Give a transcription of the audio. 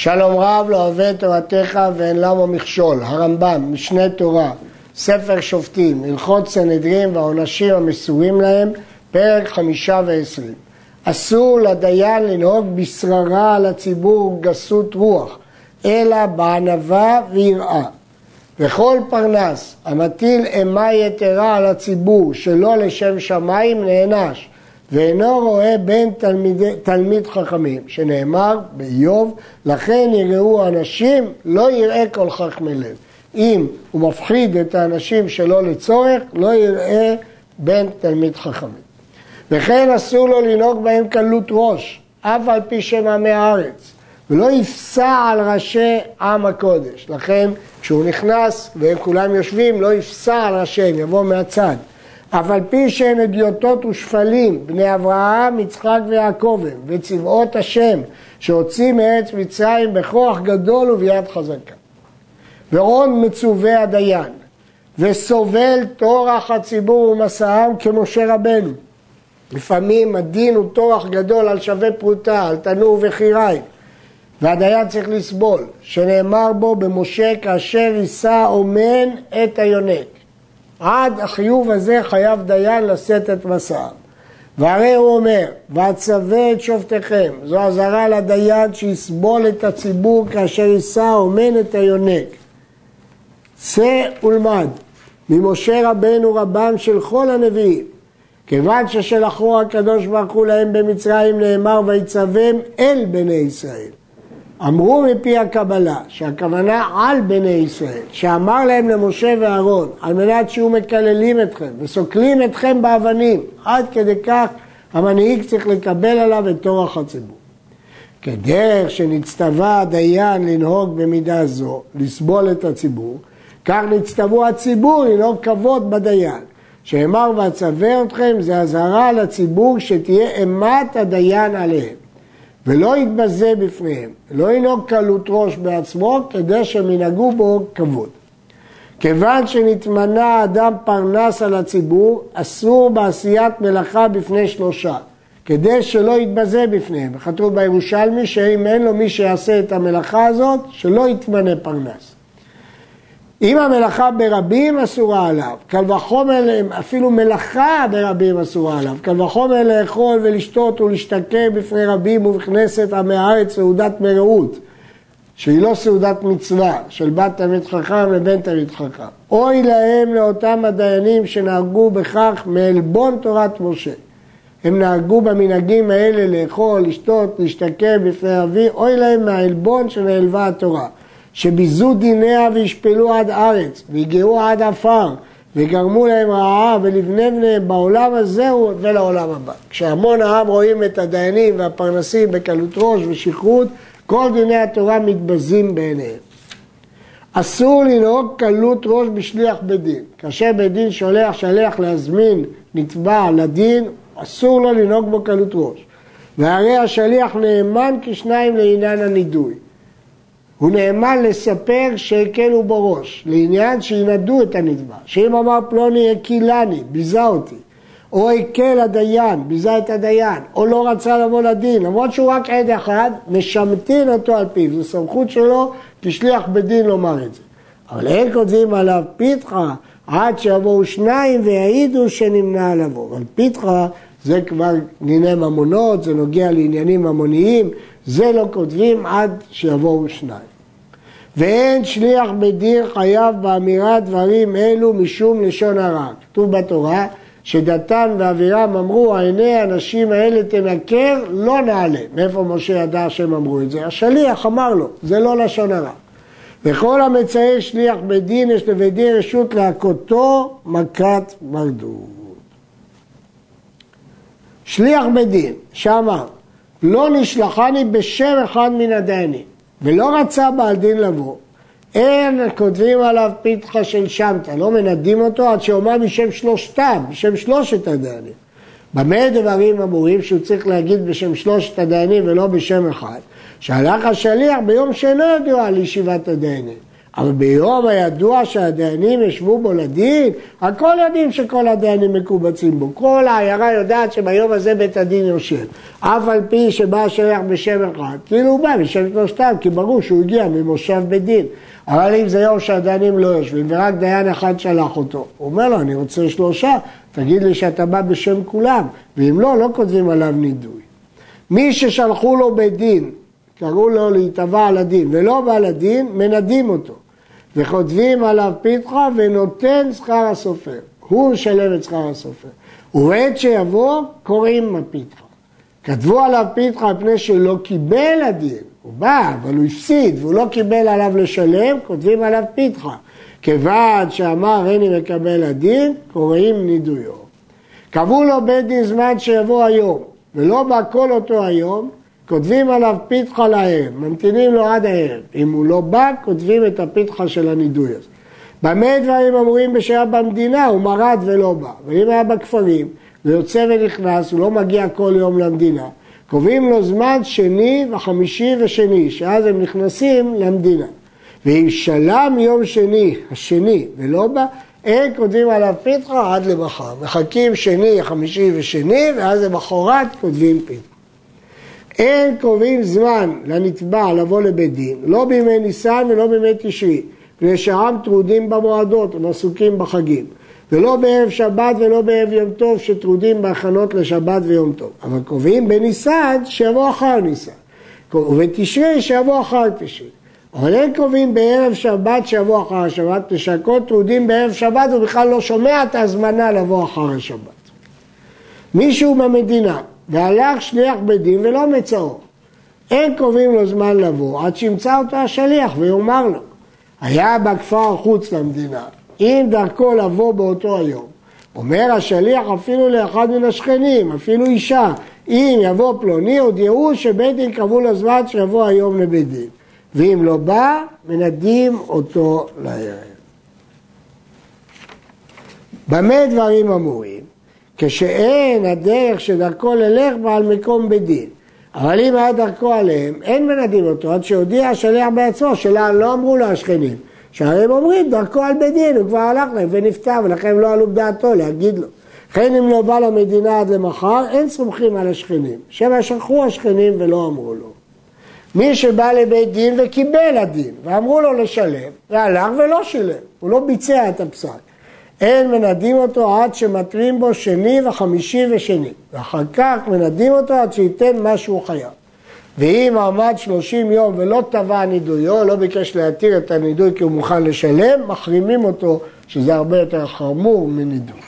שלום רב לא אוהב את תורתך ואין למה מכשול, הרמב"ם, משנה תורה, ספר שופטים, הלכות סנהדרין והעונשים המסורים להם, פרק חמישה ועשרים. אסור לדיין לנהוג בשררה על הציבור גסות רוח, אלא בענווה ויראה. וכל פרנס המטיל אימה יתרה על הציבור שלא לשם שמיים נענש, ואינו רואה בין תלמיד, תלמיד חכמים, שנאמר באיוב, לכן יראו אנשים, לא יראה כל חכמי לב. אם הוא מפחיד את האנשים שלא לצורך, לא יראה בין תלמיד חכמים. וכן אסור לו לנהוג בהם קלות ראש, אף על פי שם עמי הארץ, ולא יפסע על ראשי עם הקודש. לכן כשהוא נכנס והם כולם יושבים, לא יפסע על ראשיהם, יבוא מהצד. אף על פי שהם אדיוטות ושפלים, בני אברהם, יצחק ויעקב הם, וצבאות השם, שהוציא מארץ מצרים בכוח גדול וביד חזקה. ועוד מצווה הדיין, וסובל טורח הציבור ומסעם כמשה רבנו. לפעמים הדין הוא טורח גדול על שווה פרוטה, על תנור וחיריים, והדיין צריך לסבול, שנאמר בו במשה כאשר יישא אומן את היונק. עד החיוב הזה חייב דיין לשאת את מסעם. והרי הוא אומר, ואצווה את שופטיכם, זו אזהרה לדיין שיסבול את הציבור כאשר יישא אומן את היונק. צא ולמד ממשה רבנו רבם של כל הנביאים, כיוון ששלחו הקדוש ברוך הוא להם במצרים נאמר ויצווים אל בני ישראל. אמרו מפי הקבלה שהכוונה על בני ישראל, שאמר להם למשה ואהרון על מנת שיהיו מקללים אתכם וסוקלים אתכם באבנים, עד כדי כך המנהיג צריך לקבל עליו את טורח הציבור. כדרך שנצטווה הדיין לנהוג במידה זו, לסבול את הציבור, כך נצטוו הציבור לנהוג כבוד בדיין. שאמר ואצווה אתכם זה אזהרה לציבור שתהיה אימת הדיין עליהם. ולא יתבזה בפניהם, לא ינהוג קלות ראש בעצמו, כדי שהם ינהגו בו כבוד. כיוון שנתמנה האדם פרנס על הציבור, אסור בעשיית מלאכה בפני שלושה, כדי שלא יתבזה בפניהם. כתוב בירושלמי שאם אין לו מי שיעשה את המלאכה הזאת, שלא יתמנה פרנס. אם המלאכה ברבים אסורה עליו, קל וחומר, אפילו מלאכה ברבים אסורה עליו, קל וחומר לאכול ולשתות ולהשתכר בפני רבים ובכנסת עמי הארץ סעודת מרעות, שהיא לא סעודת מצווה, של בת תלמיד חכם לבן תלמיד חכם. אוי להם לאותם הדיינים שנהגו בכך מעלבון תורת משה. הם נהגו במנהגים האלה לאכול, לשתות, להשתכר בפני אבי, אוי להם מהעלבון שנעלבה התורה. שביזו דיניה וישפלו עד ארץ, והגיעו עד עפר, וגרמו להם רעה ולבני בניהם בעולם הזה ולעולם הבא. כשהמון העם רואים את הדיינים והפרנסים בקלות ראש ושכרות, כל דיני התורה מתבזים בעיניהם. אסור לנהוג קלות ראש בשליח בית דין. כאשר בית דין שולח שליח להזמין נתבע לדין, אסור לו לנהוג בו קלות ראש. והרי השליח נאמן כשניים לעניין הנידוי. הוא נאמן לספר שהקלו בו ראש, לעניין שינדו את הנתבע. שאם אמר פלוני הקילני, ביזה אותי, או הקל הדיין, ביזה את הדיין, או לא רצה לבוא לדין, למרות שהוא רק עד אחד, משמטין אותו על פיו, זו סמכות שלו כשליח בדין לומר את זה. אבל אין כותבים עליו פיתחה עד שיבואו שניים ויעידו שנמנע לבוא. אבל פיתחה זה כבר דיני ממונות, זה נוגע לעניינים ממוניים, זה לא כותבים עד שיבואו שניים. ואין שליח בית דין חייב באמירת דברים אלו משום לשון הרע. כתוב בתורה שדתן ואבירם אמרו, עיני האנשים האלה תנקר, לא נעלה. מאיפה משה ידע שהם אמרו את זה? השליח אמר לו, זה לא לשון הרע. וכל המצייר שליח בית דין, יש לבית דין רשות להכותו מכת מרדות. שליח בית דין, שאמר, לא נשלחני בשם אחד מן הדיינים. ולא רצה בעל דין לבוא, אין כותבים עליו פתחה של שמטה, לא מנדים אותו עד שאומר בשם שלושתם, בשם שלושת הדיינים. במה דברים אמורים שהוא צריך להגיד בשם שלושת הדיינים ולא בשם אחד? שהלך השליח ביום שאינו ידוע על ישיבת הדיינים. אבל ביום הידוע שהדיינים ישבו בו לדין, הכל יודעים שכל הדיינים מקובצים בו. כל העיירה יודעת שביום הזה בית הדין יושב. אף על פי שבא השליח בשם אחד, כאילו הוא בא בשם שלושתם, כי ברור שהוא הגיע ממושב בית דין. אבל אם זה יום שהדיינים לא יושבים ורק דיין אחד שלח אותו, הוא אומר לו, אני רוצה שלושה, תגיד לי שאתה בא בשם כולם, ואם לא, לא כותבים עליו נידוי. מי ששלחו לו בית דין, קראו לו להיתבע על הדין, ולא בא לדין, מנדים אותו. וכותבים עליו פיתחה ונותן שכר הסופר. הוא משלם את שכר הסופר. ובעת שיבוא, קוראים הפיתחה. כתבו עליו פיתחה מפני שלא קיבל הדין. הוא בא, אבל הוא הפסיד, והוא לא קיבל עליו לשלם, כותבים עליו פיתחה. כיוון שאמר איני מקבל הדין, קוראים נידויו. קבעו לו בית דין זמן שיבוא היום, ולא בא כל אותו היום, כותבים עליו פיתחה לערב, ממתינים לו עד הערב. אם הוא לא בא, כותבים את הפיתחה של הנידוי הזה. במה דברים אמורים בשעה במדינה? הוא מרד ולא בא. ואם היה בכפרים, ויוצא ונכנס, הוא לא מגיע כל יום למדינה. קובעים לו זמן שני וחמישי ושני, שאז הם נכנסים למדינה. ואם שלם יום שני, השני, ולא בא, אין כותבים עליו פיתחה עד למחר. מחכים שני, חמישי ושני, ואז למחרת כותבים פיתחה. אין קובעים זמן לנתבע לבוא לבית דין, לא בימי ניסן ולא בימי תשרי, מפני שהעם טרודים במועדות, הם עסוקים בחגים. ולא בערב שבת ולא בערב יום טוב שטרודים בהכנות לשבת ויום טוב. אבל קובעים בניסן שיבוא אחר ניסן. ובתשרי שיבוא אחר תשרי. אבל אין קובעים בערב שבת שיבוא אחר השבת, כשהכל טרודים בערב שבת הוא בכלל לא שומע את ההזמנה לבוא אחר השבת. מישהו במדינה והלך שליח בית דין ולא מצאו. אין קובעים לו זמן לבוא עד שימצא אותו השליח ויאמר לו. היה בכפר חוץ למדינה, אם דרכו לבוא באותו היום. אומר השליח אפילו לאחד מן השכנים, אפילו אישה, אם יבוא פלוני הודיעו שבית דין קבעו לו זמן שיבוא היום לבית דין. ואם לא בא, מנדים אותו לערב. במה דברים אמורים? כשאין הדרך שדרכו ללך בעל מקום בדין. אבל אם היה דרכו עליהם, אין מנדים אותו עד שהודיע השליח בעצמו, שלה לא אמרו לו השכנים. שהרי הם אומרים, דרכו על בית דין, הוא כבר הלך להם ונפטר, ולכן הם לא עלו בדעתו להגיד לו. לכן אם לא בא למדינה עד למחר, אין סומכים על השכנים. שמא שכחו השכנים ולא אמרו לו. מי שבא לבית דין וקיבל הדין, ואמרו לו לשלם, והלך ולא שילם, הוא לא ביצע את הפסק. אין מנדים אותו עד שמתרים בו שני וחמישי ושני, ואחר כך מנדים אותו עד שייתן מה שהוא חייב. ואם עמד שלושים יום ולא תבע נידויו, לא ביקש להתיר את הנידוי כי הוא מוכן לשלם, מחרימים אותו, שזה הרבה יותר חמור מנידוי.